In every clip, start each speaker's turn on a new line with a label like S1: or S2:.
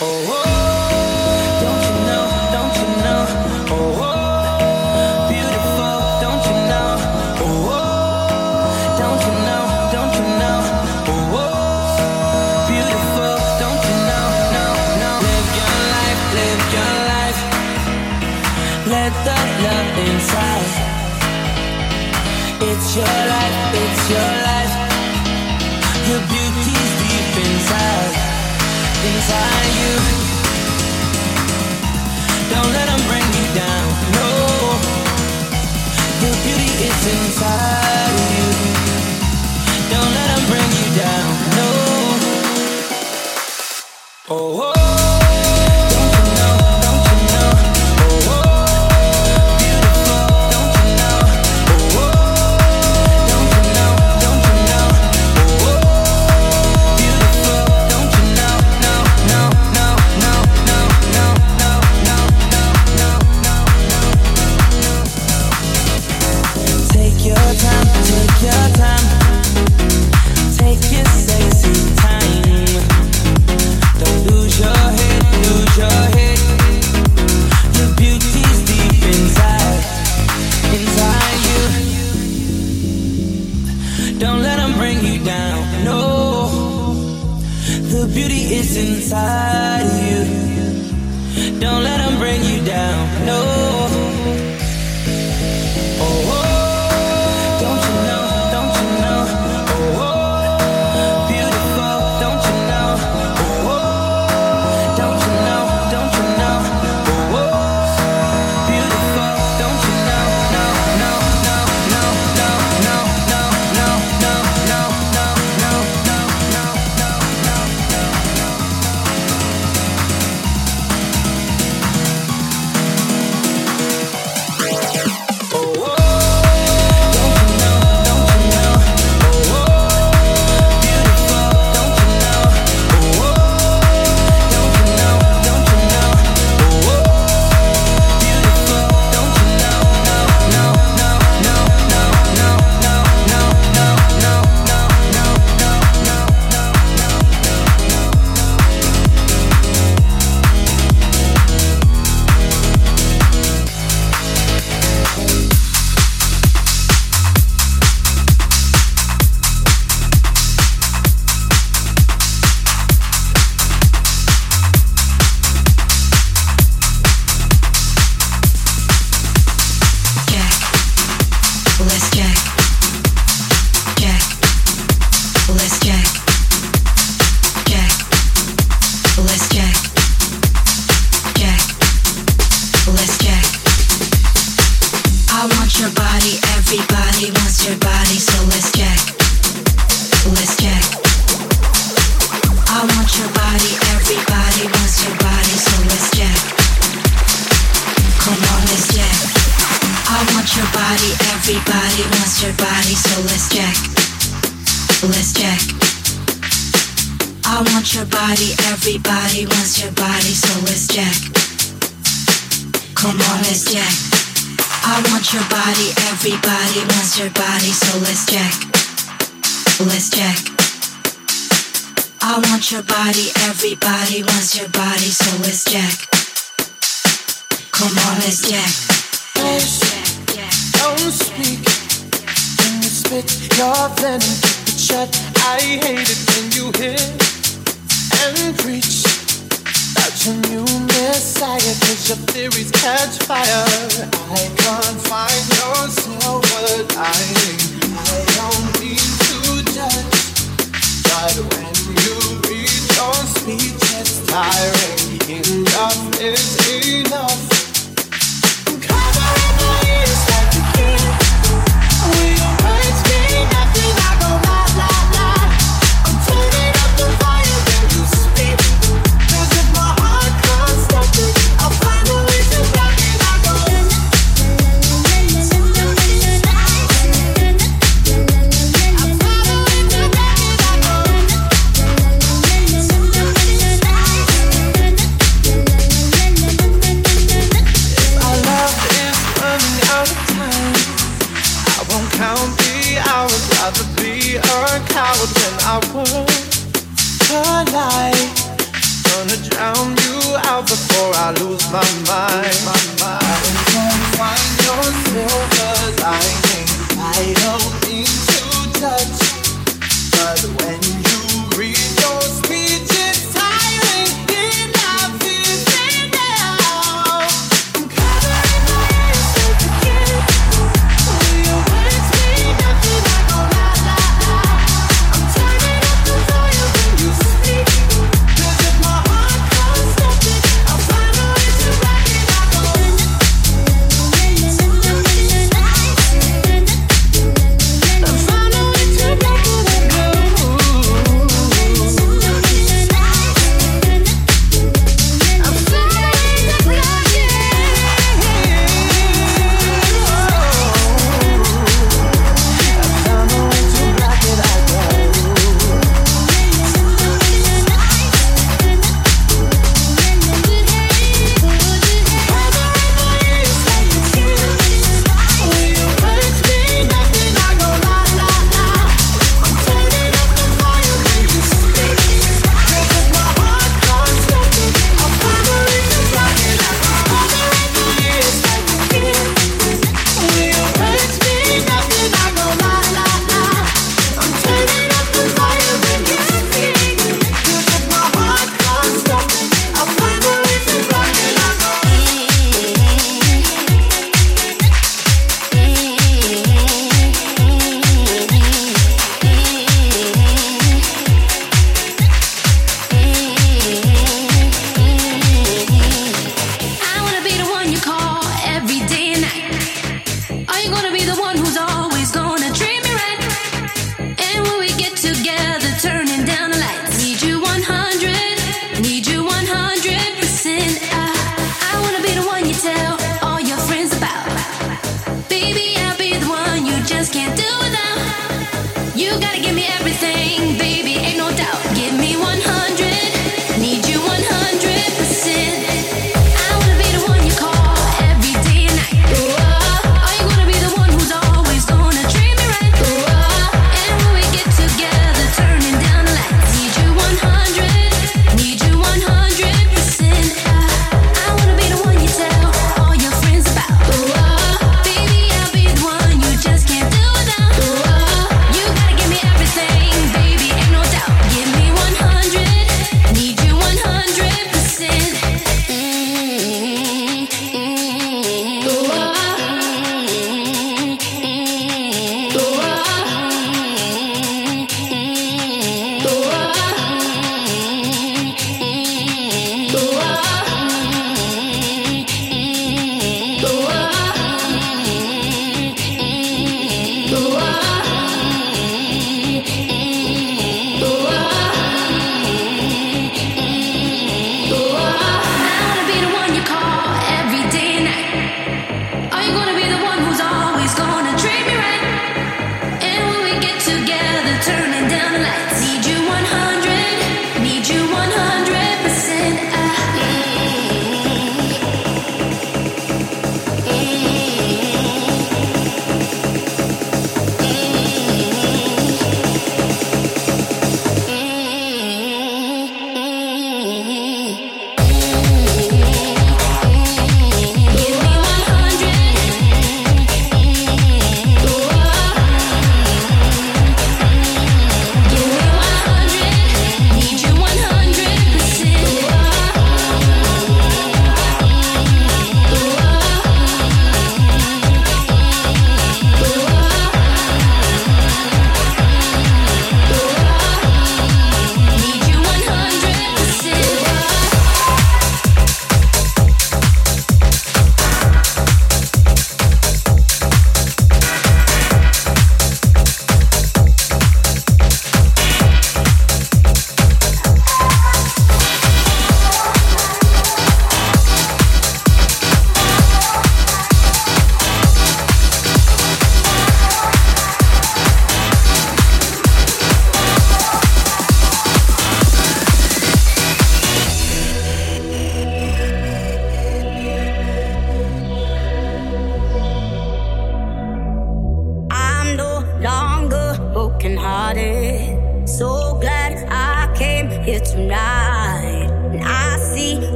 S1: Oh. oh.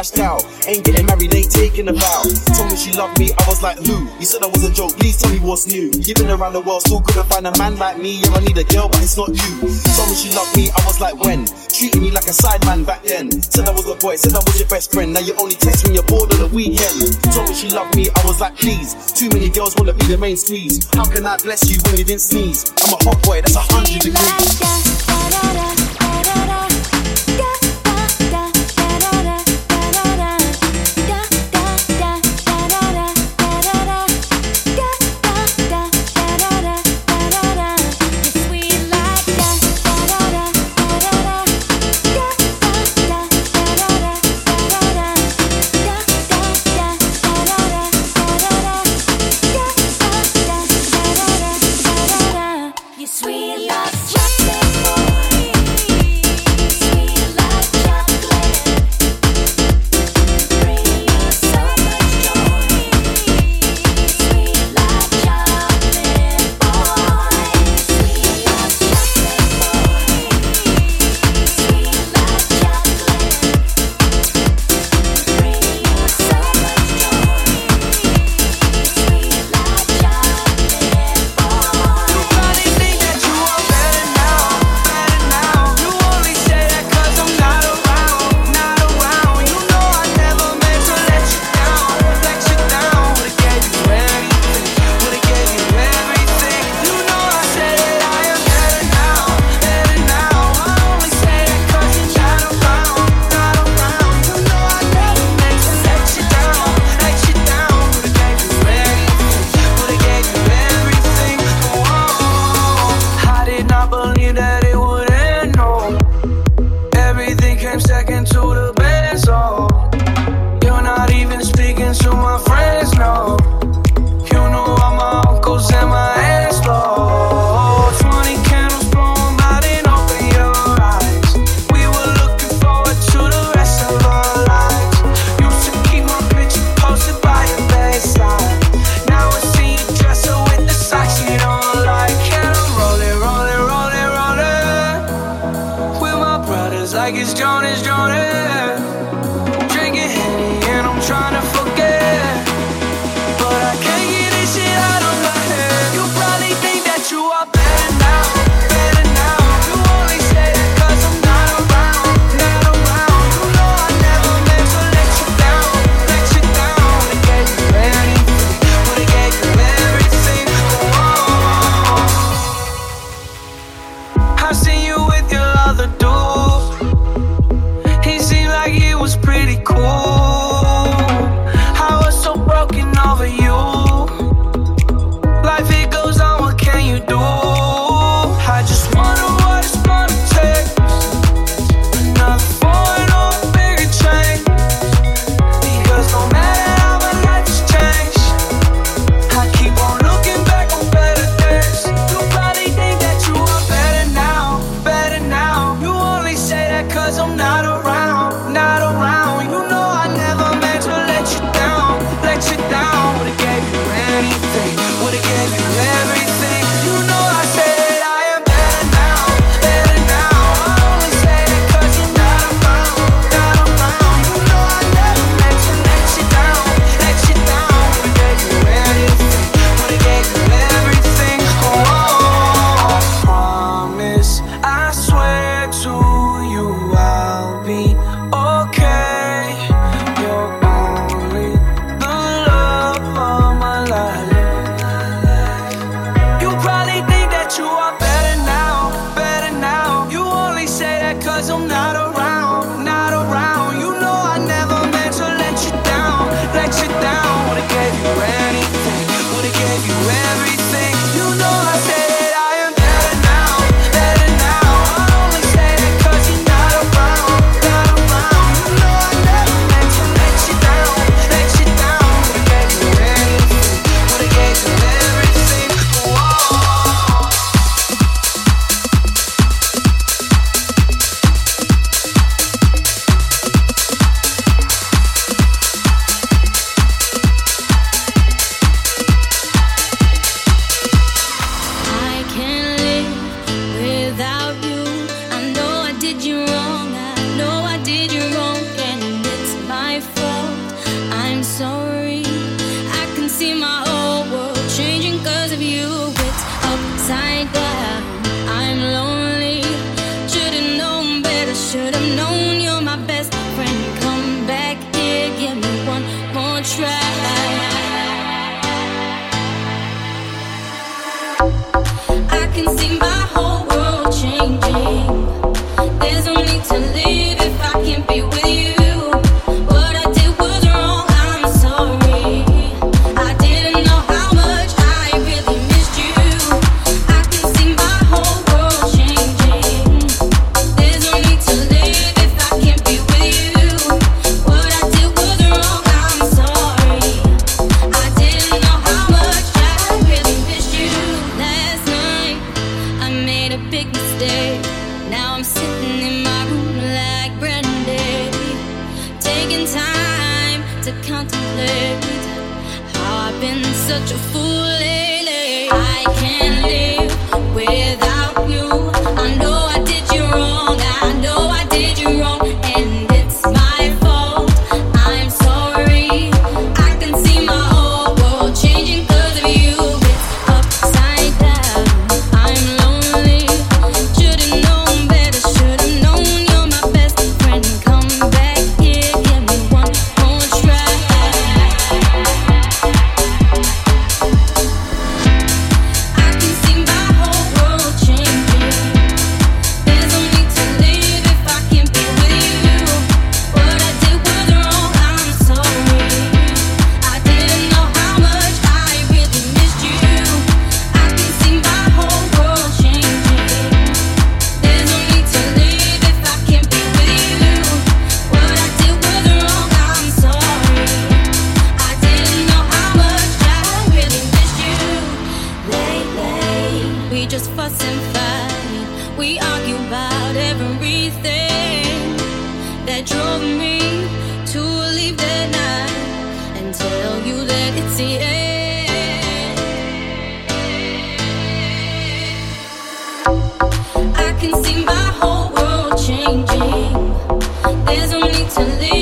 S1: cashed out.
S2: Ain't
S3: getting married, ain't taking a vow. Told me she loved me, I was like, who? You said I was a joke, please tell me what's new. You've around the world, still couldn't find a man like me. Yeah, I need a girl, but it's not you. Told me she loved me, I was like, when? Treating me like a sideman back then. Said I was a boy, said I was your best friend. Now you only text when you're bored on the weekend. Told me she loved me, I was like, please. Too many girls wanna be the main squeeze. How can I bless you when you didn't sneeze? I'm a hot boy, that's a hundred degrees.
S2: won't try. There's no need to live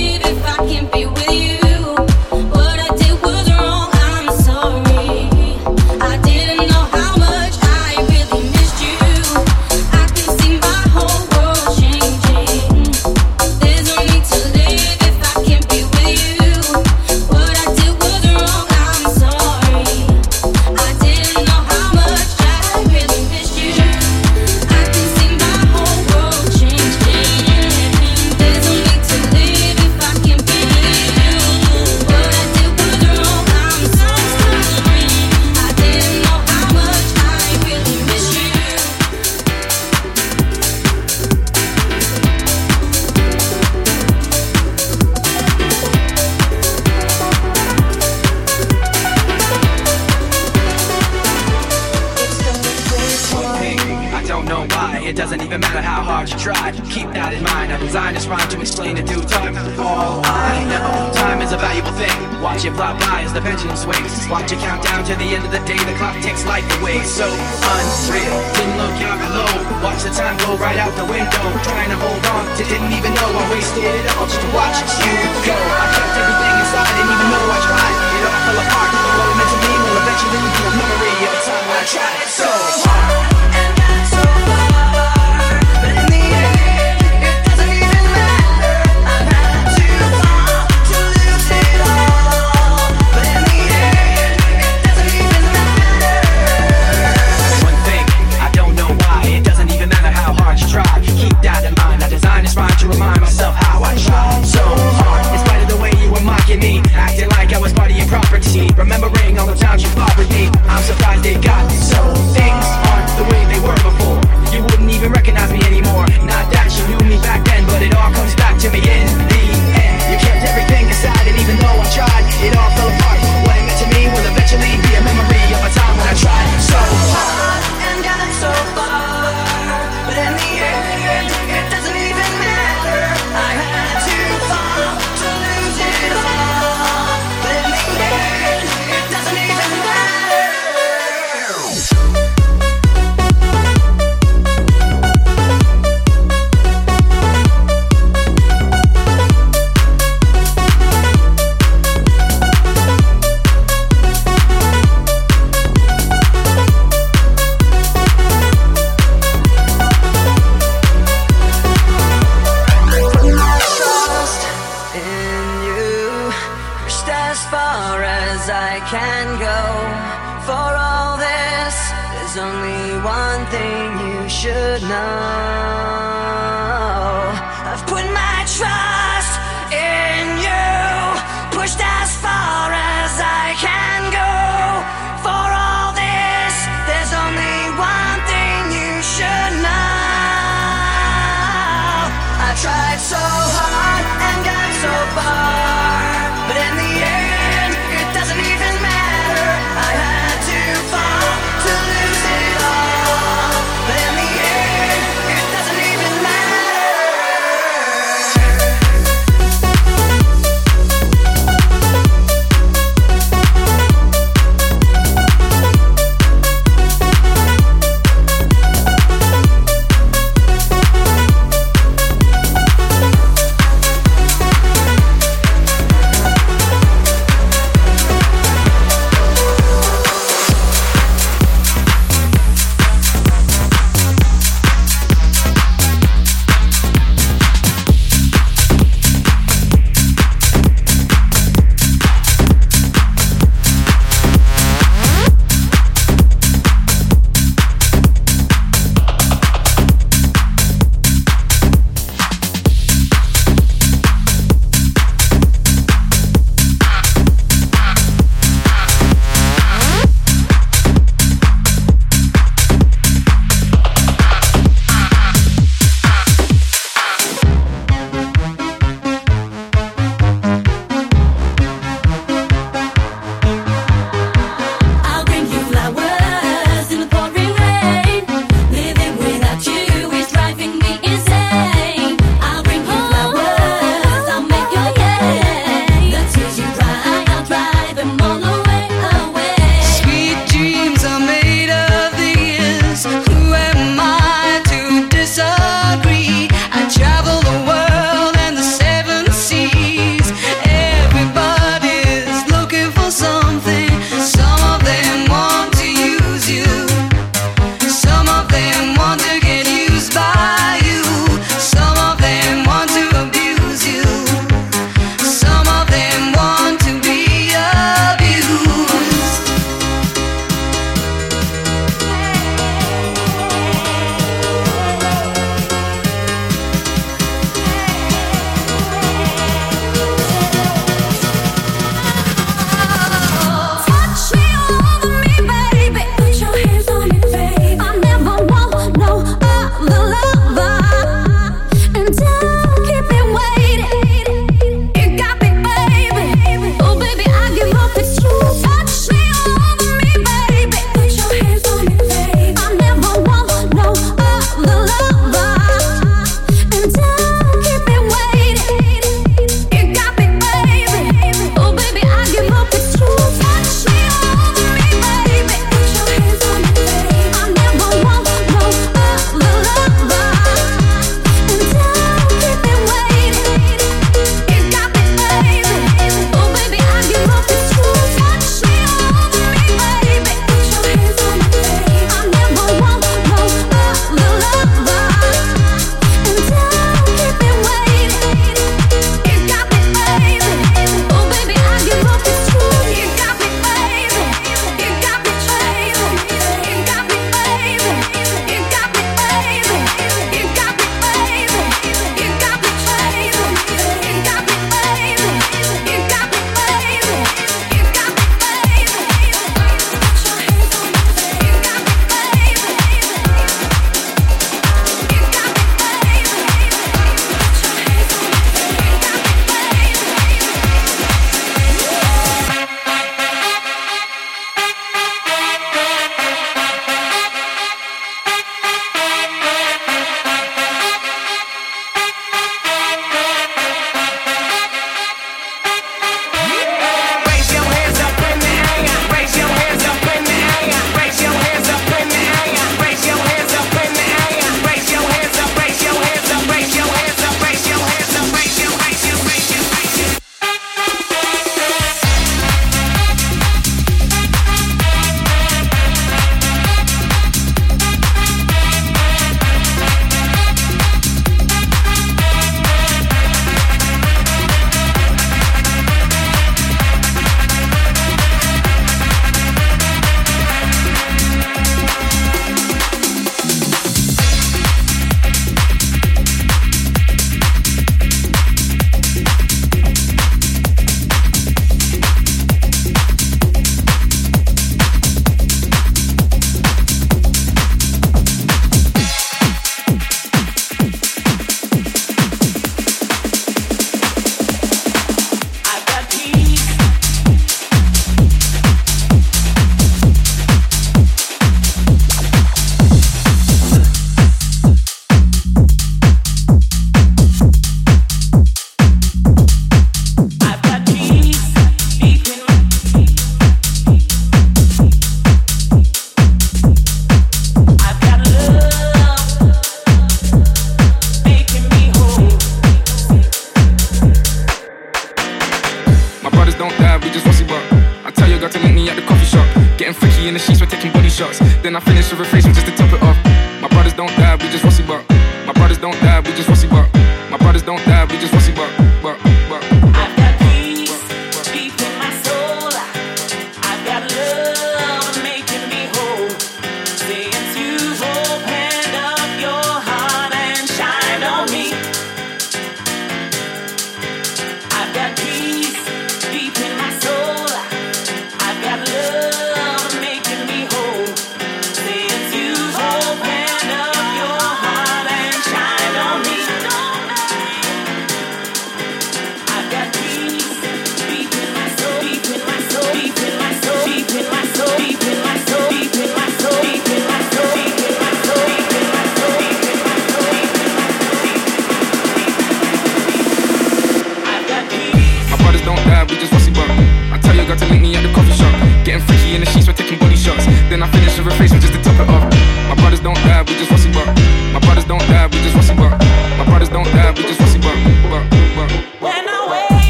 S4: then I
S5: finish the reflection just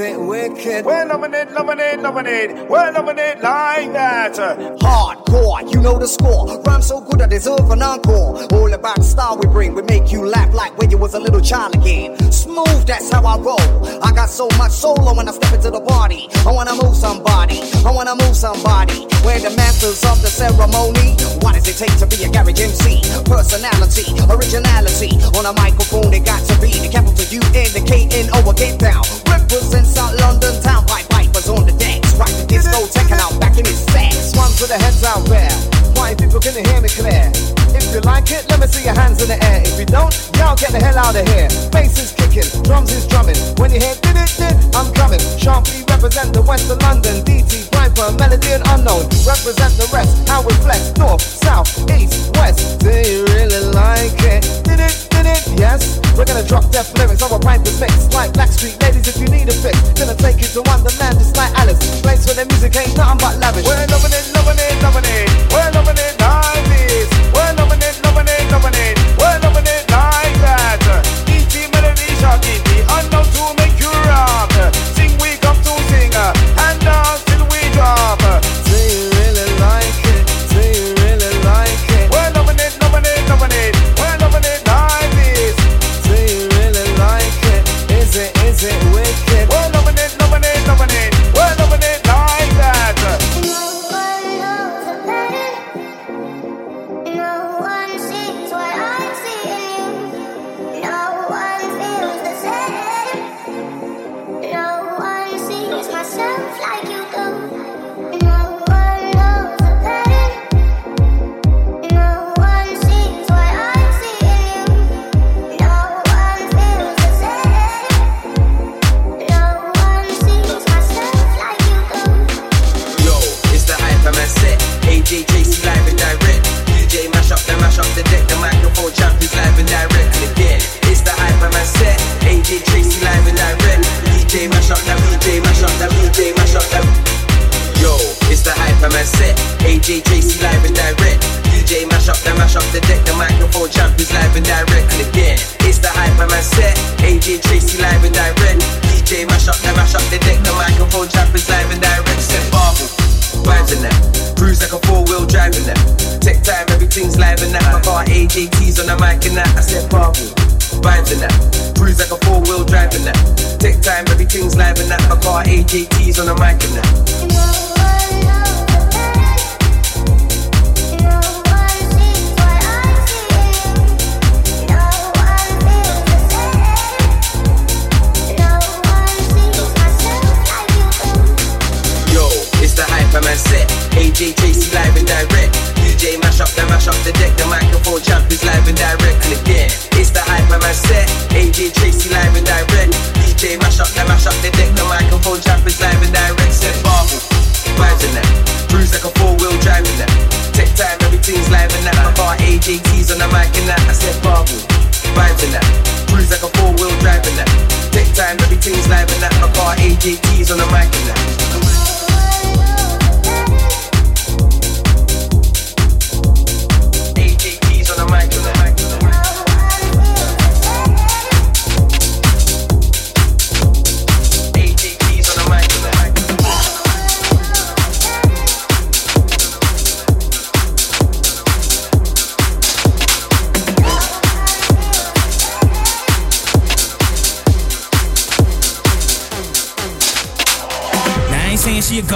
S5: it wicked. We're lemonade, lemonade, lemonade. We're
S1: lemonade like that.
S6: Hardcore, you know the score. Rhyme so good I deserve an encore. All about the style we bring, we make you laugh like when you was a little child again. Smooth, that's how I roll. I got so much solo when I step into the party. I wanna move somebody. I wanna move somebody. We're the masters of the ceremony. What does it take to be a garage MC? Personality, originality. On a microphone, it got to be the capital U and the K N O. Get down. the
S1: heads out there. Why people couldn't hear me clear? If you like it, let me see your hands in the air. If you don't, y'all get the hell out of here. Bass is kicking, drums is drumming. When you hear did it, did, I'm coming. Sharply represent the west of London. DT, Piper, Melody and Unknown. Represent the rest, how we flex. North, south, east, west. Do you really like it? Did it, did it, yes. We're gonna drop death
S4: in that. Cruise like a four wheel driving that. Tech time, everything's live in that. My car AJT's on the mic and that.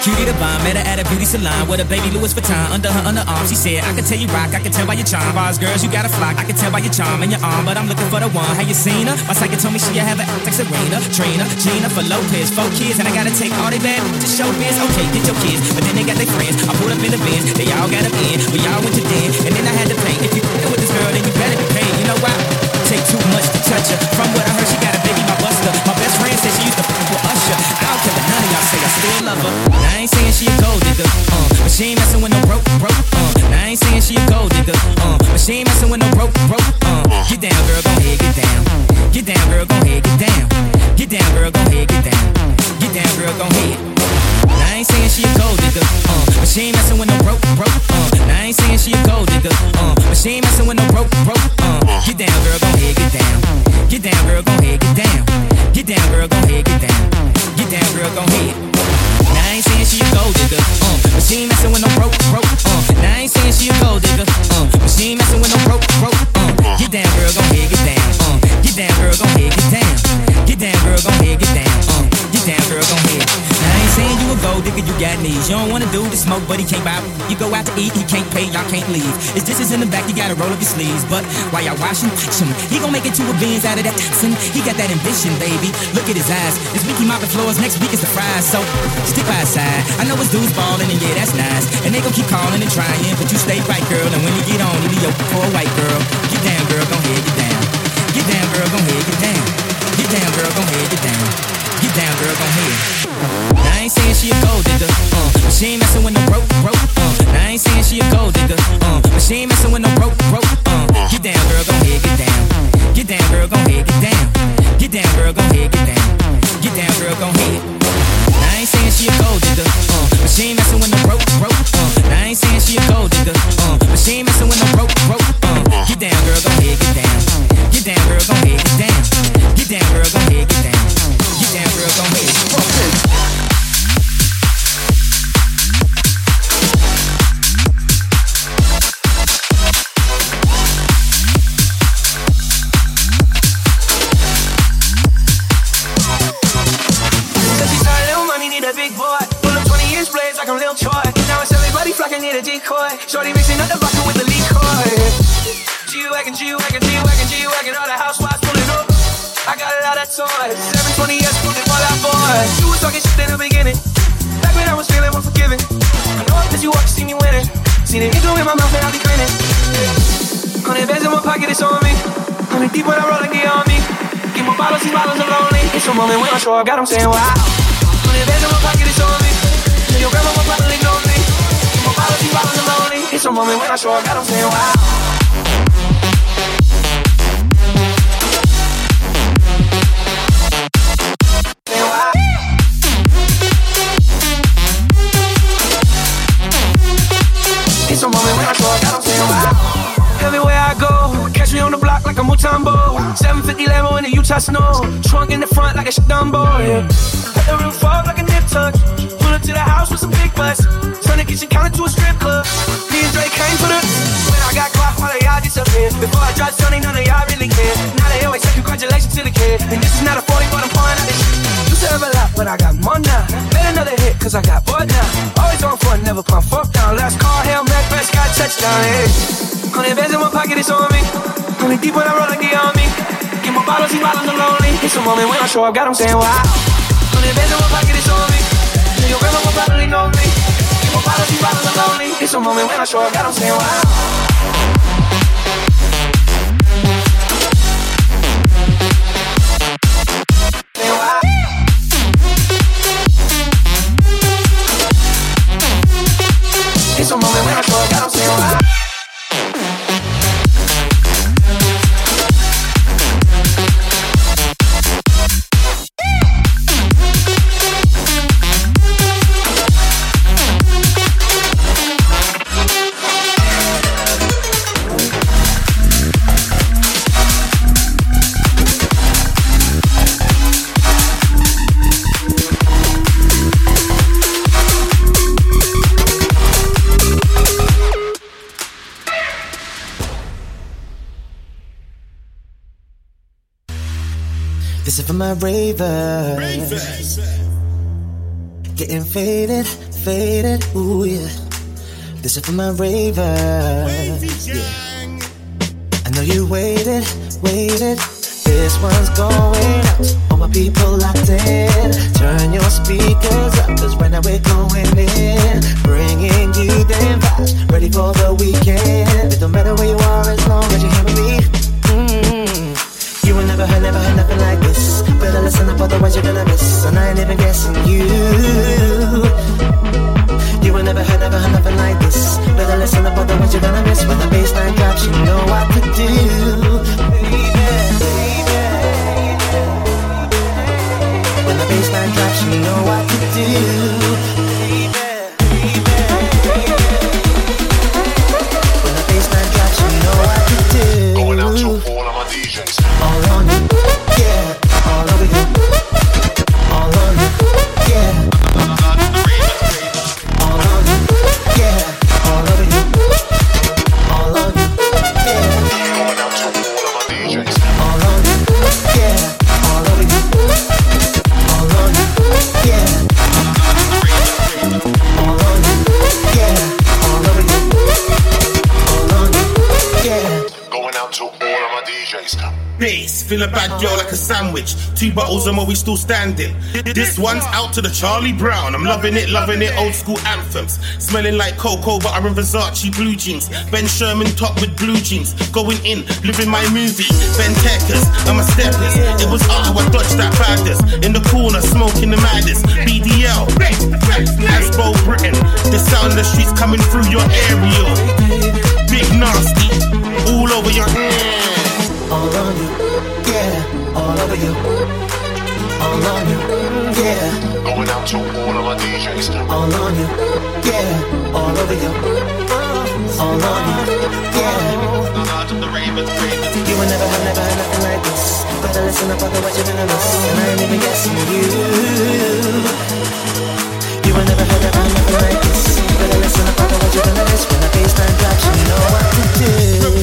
S7: Cutie the bomb, met her at a beauty salon with a baby Louis Vuitton under her underarm. She said, I can tell you rock, I can tell by your charm. Bars, girls, you got a flock. I can tell by your charm and your arm, but I'm looking for the one. Have you seen her? My psychic told me she have a like Serena, Trina, Jennifer Lopez. Four kids, and I gotta take all they bad to show biz. Okay, get your kids, but then they got their friends. I pulled up in the bins, they all got up in. We all went to den, and then I had to pay. If you with this girl, then you better be paid. You know why? Take too much to touch her. From what I heard, she got a baby, my buster. Friend said she used to f with Usher. I don't none of y'all say, I still love her. Now I ain't saying she a gold digger, uh, but she ain't messing with no broke, broke, uh. Now I ain't saying she a gold digger, uh, but she ain't messing with no broke, broke, uh. Get down, girl, gon' head, get down. Get down, girl, gon' head, get down. Get down, girl, gon' head, get down. Get down, girl, gon' head. Now I ain't saying she a gold digger, uh, but she ain't messing with no broke, broke, uh. Leave. His dishes in the back, you gotta roll up your sleeves. But while y'all washing, some, he gon' make it to a Benz out of that Datsun. He got that ambition, baby. Look at his eyes. This week he mopping floors, next week is the fries. So stick by his side. I know his dudes ballin', and yeah, that's nice. And they gon' keep calling and trying, but you stay right, girl. And when you get on, you be for a white girl. Get down, girl, gon' head, get down. Get down, girl, gon' head, get down. Get down, girl, gon' head, get down. Get down, girl, gon' head. I ain't saying she a gold digger, uh, she ain't messing with no broke, broke, uh. I ain't saying she a gold digger, uh, but she ain't messing with no broke, broke,
S8: show up, God, I'm saying wow. Hundred bands in my pocket, it's on me. Your grandma will probably know me. Bottles, these bottles are lonely. It's a moment when I show up, God, I'm saying wow. 750 Lambo in the Utah snow. Trunk in the front like a Dumbo. Yeah. Let the roof off like a nip tuck. Pull up to the house with some big butts. Turn the kitchen counter to a strip club. Me and Drake came for the. When I got caught, all of y'all disappeared. Before I dropped Sonny, none of y'all really care. Now they always say congratulations to the kid. And this is not a 40, but I'm pouring out this shit. Used to have a lot, but I got more now. Made another hit, cause I got bored now. Always on front, never pump fuck down. Last call, Hail Mac, best got touchdown. Hey. Hundred bands in my pocket, it's on me. Hundred deep when I roll like the army. Get my bottles, these bottles are lonely. It's a moment when I show up, God, I'm saying wow. Hundred bands in my pocket, it's on me. Tell your grandma will probably know me. Get my bottles, lonely. It's a moment when I show up, God, I'm saying wow.
S9: My ravers. Getting faded, faded, ooh yeah. This is for my ravers. Yeah. I know you waited, waited. This one's going out. All my people locked in. Turn your speakers up, cause right now we're going and
S10: we still standing. This one's out to the Charlie Brown. I'm loving it, loving it. Old school anthems. Smelling like cocoa, but I'm in Versace blue jeans. Ben Sherman top with blue jeans. Going in, living my movie. Ben Teckers, I'm a steppers. It was up to I dodged that baddest. In the corner, smoking the maddest. BDL, Asbo Britain. The sound of the streets coming through your area. Big nasty, all over your.
S9: All on you, yeah. All over you. All on you, yeah.
S10: Going out to all of my DJs.
S9: All on you, yeah. All over you. Uh, all on you, yeah. You will never have, never had nothing like this. Better listen up, otherwise you're gonna miss. And I ain't even guessing you. You will never have, never had nothing like this. Better listen up, otherwise you're gonna miss. When the baseline drops, you know what to do.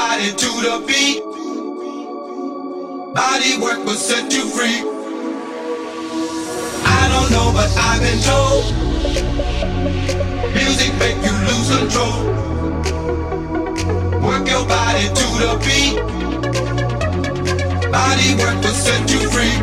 S11: body to the beat. Body work will set you free. I don't know, but I've been told. Music make you lose control. Work your body to the beat. Body work will set you free.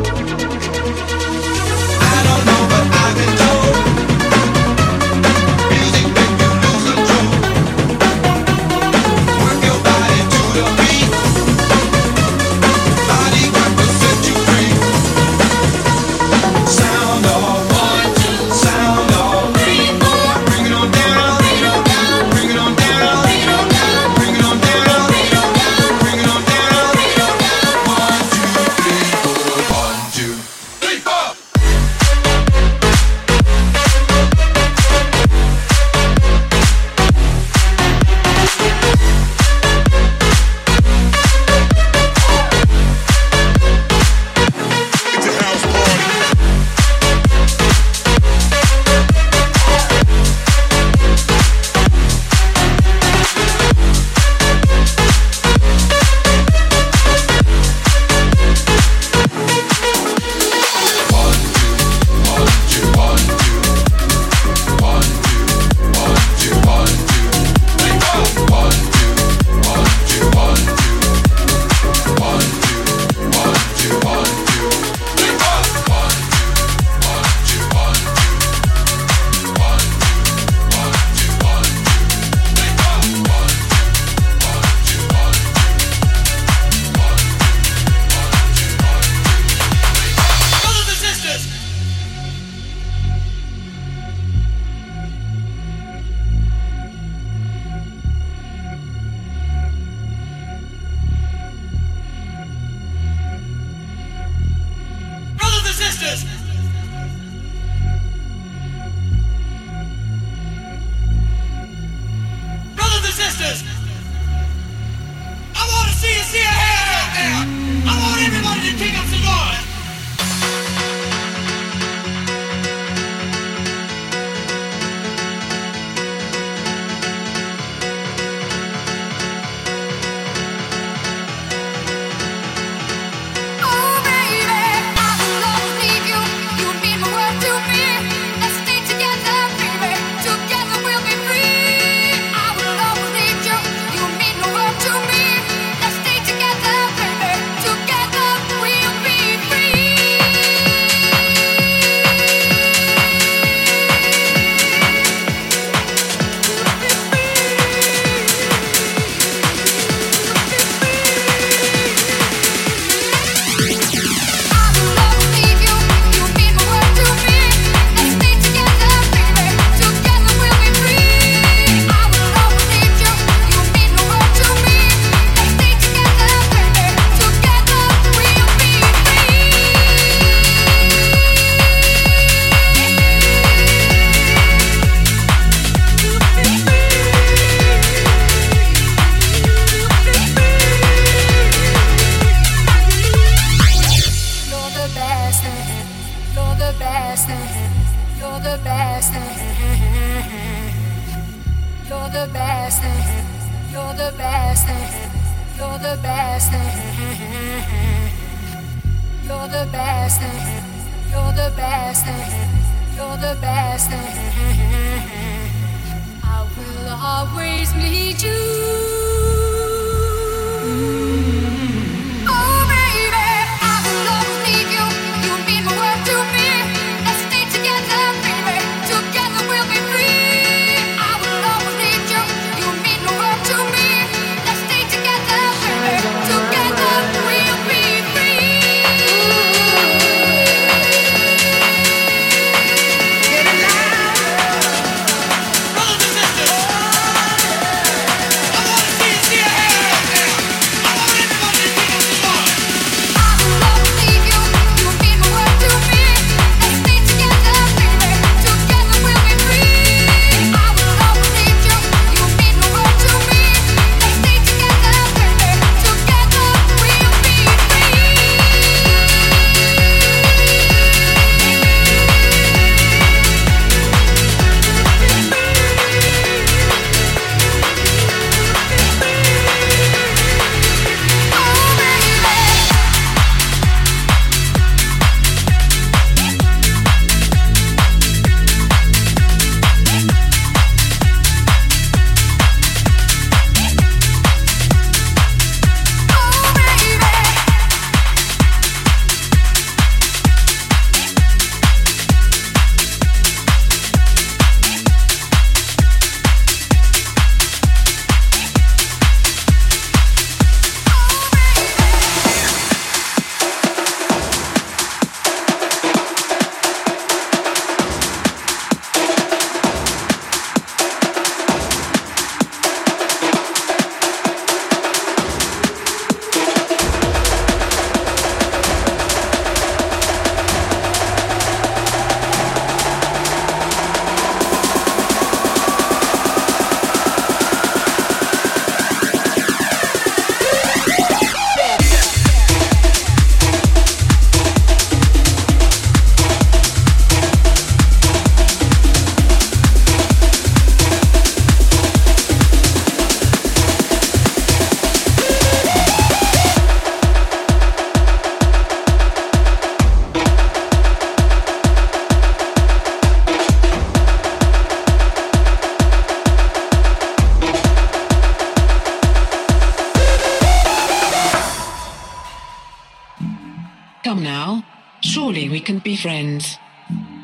S12: Come now. Surely we can be friends.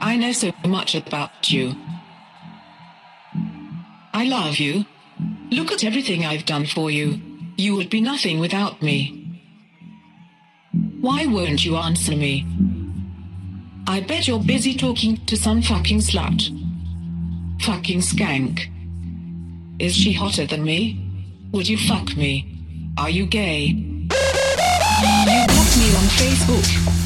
S12: I know so much about you. I love you. Look at everything I've done for you. You would be nothing without me. Why won't you answer me? I bet you're busy talking to some fucking slut. Fucking skank. Is she hotter than me? Would you fuck me? Are you gay? You me on Facebook.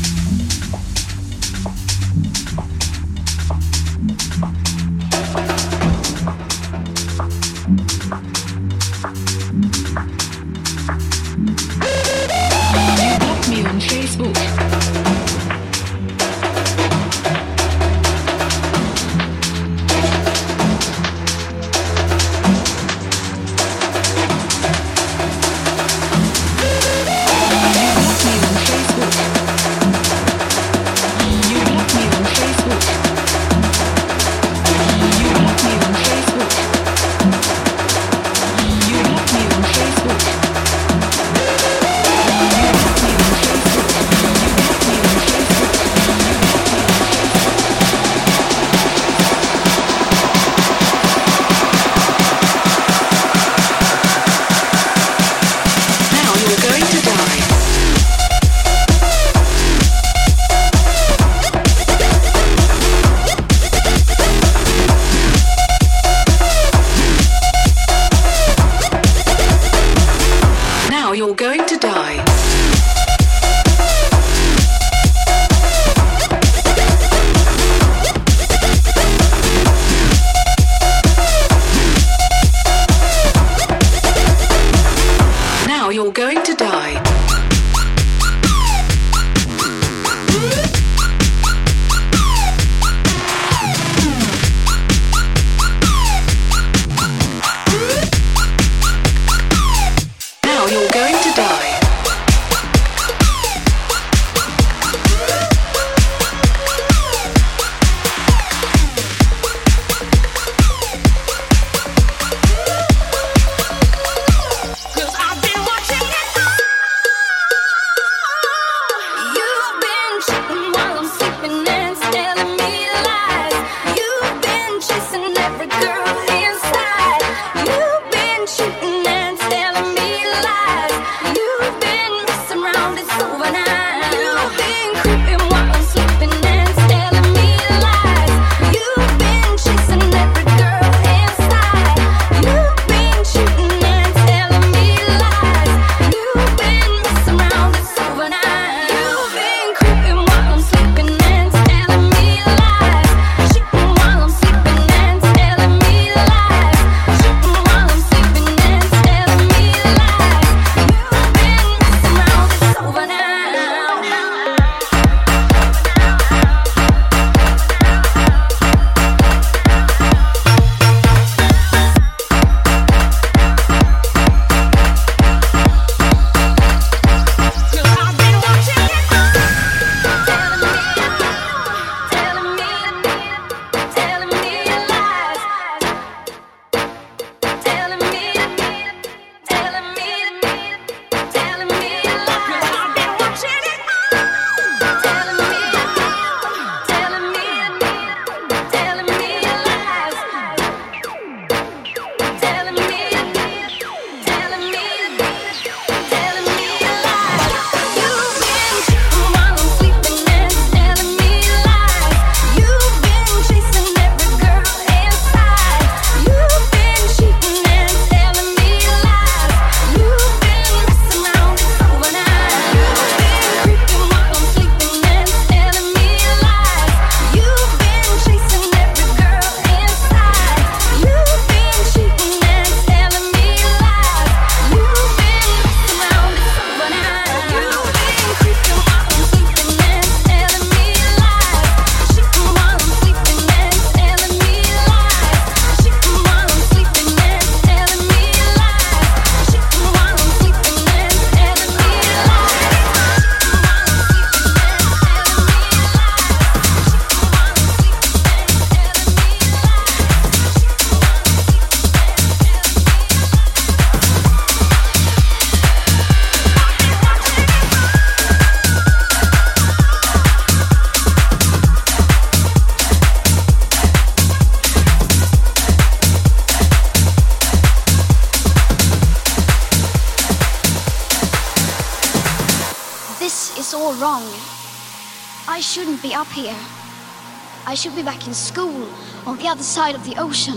S13: Should be back in school on the other side of the ocean.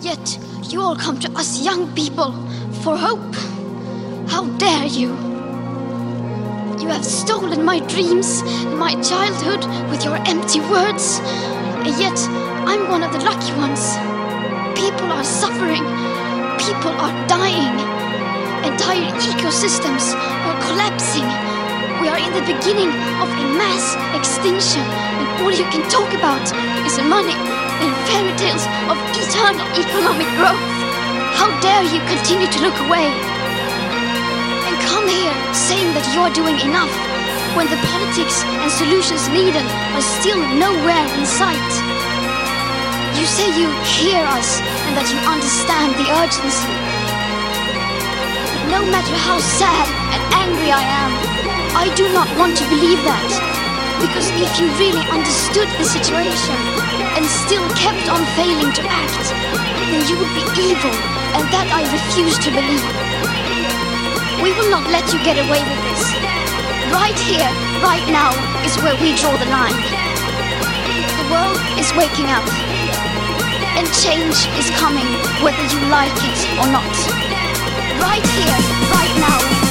S13: Yet you all come to us young people for hope. How dare you? You have stolen my dreams my childhood with your empty words. And yet I'm one of the lucky ones. People are suffering. People are dying. Entire ecosystems are collapsing. Are in the beginning of a mass extinction, and all you can talk about is money and fairy tales of eternal economic growth. How dare you continue to look away? And come here saying that you're doing enough when the politics and solutions needed are still nowhere in sight. You say you hear us and that you understand the urgency. But no matter how sad and angry I am, I do not want to believe that. Because if you really understood the situation and still kept on failing to act, then you would be evil, and that I refuse to believe. We will not let you get away with this. Right here, right now, is where we draw the line. The world is waking up, and change is coming, whether you like it or not. Right here, right now,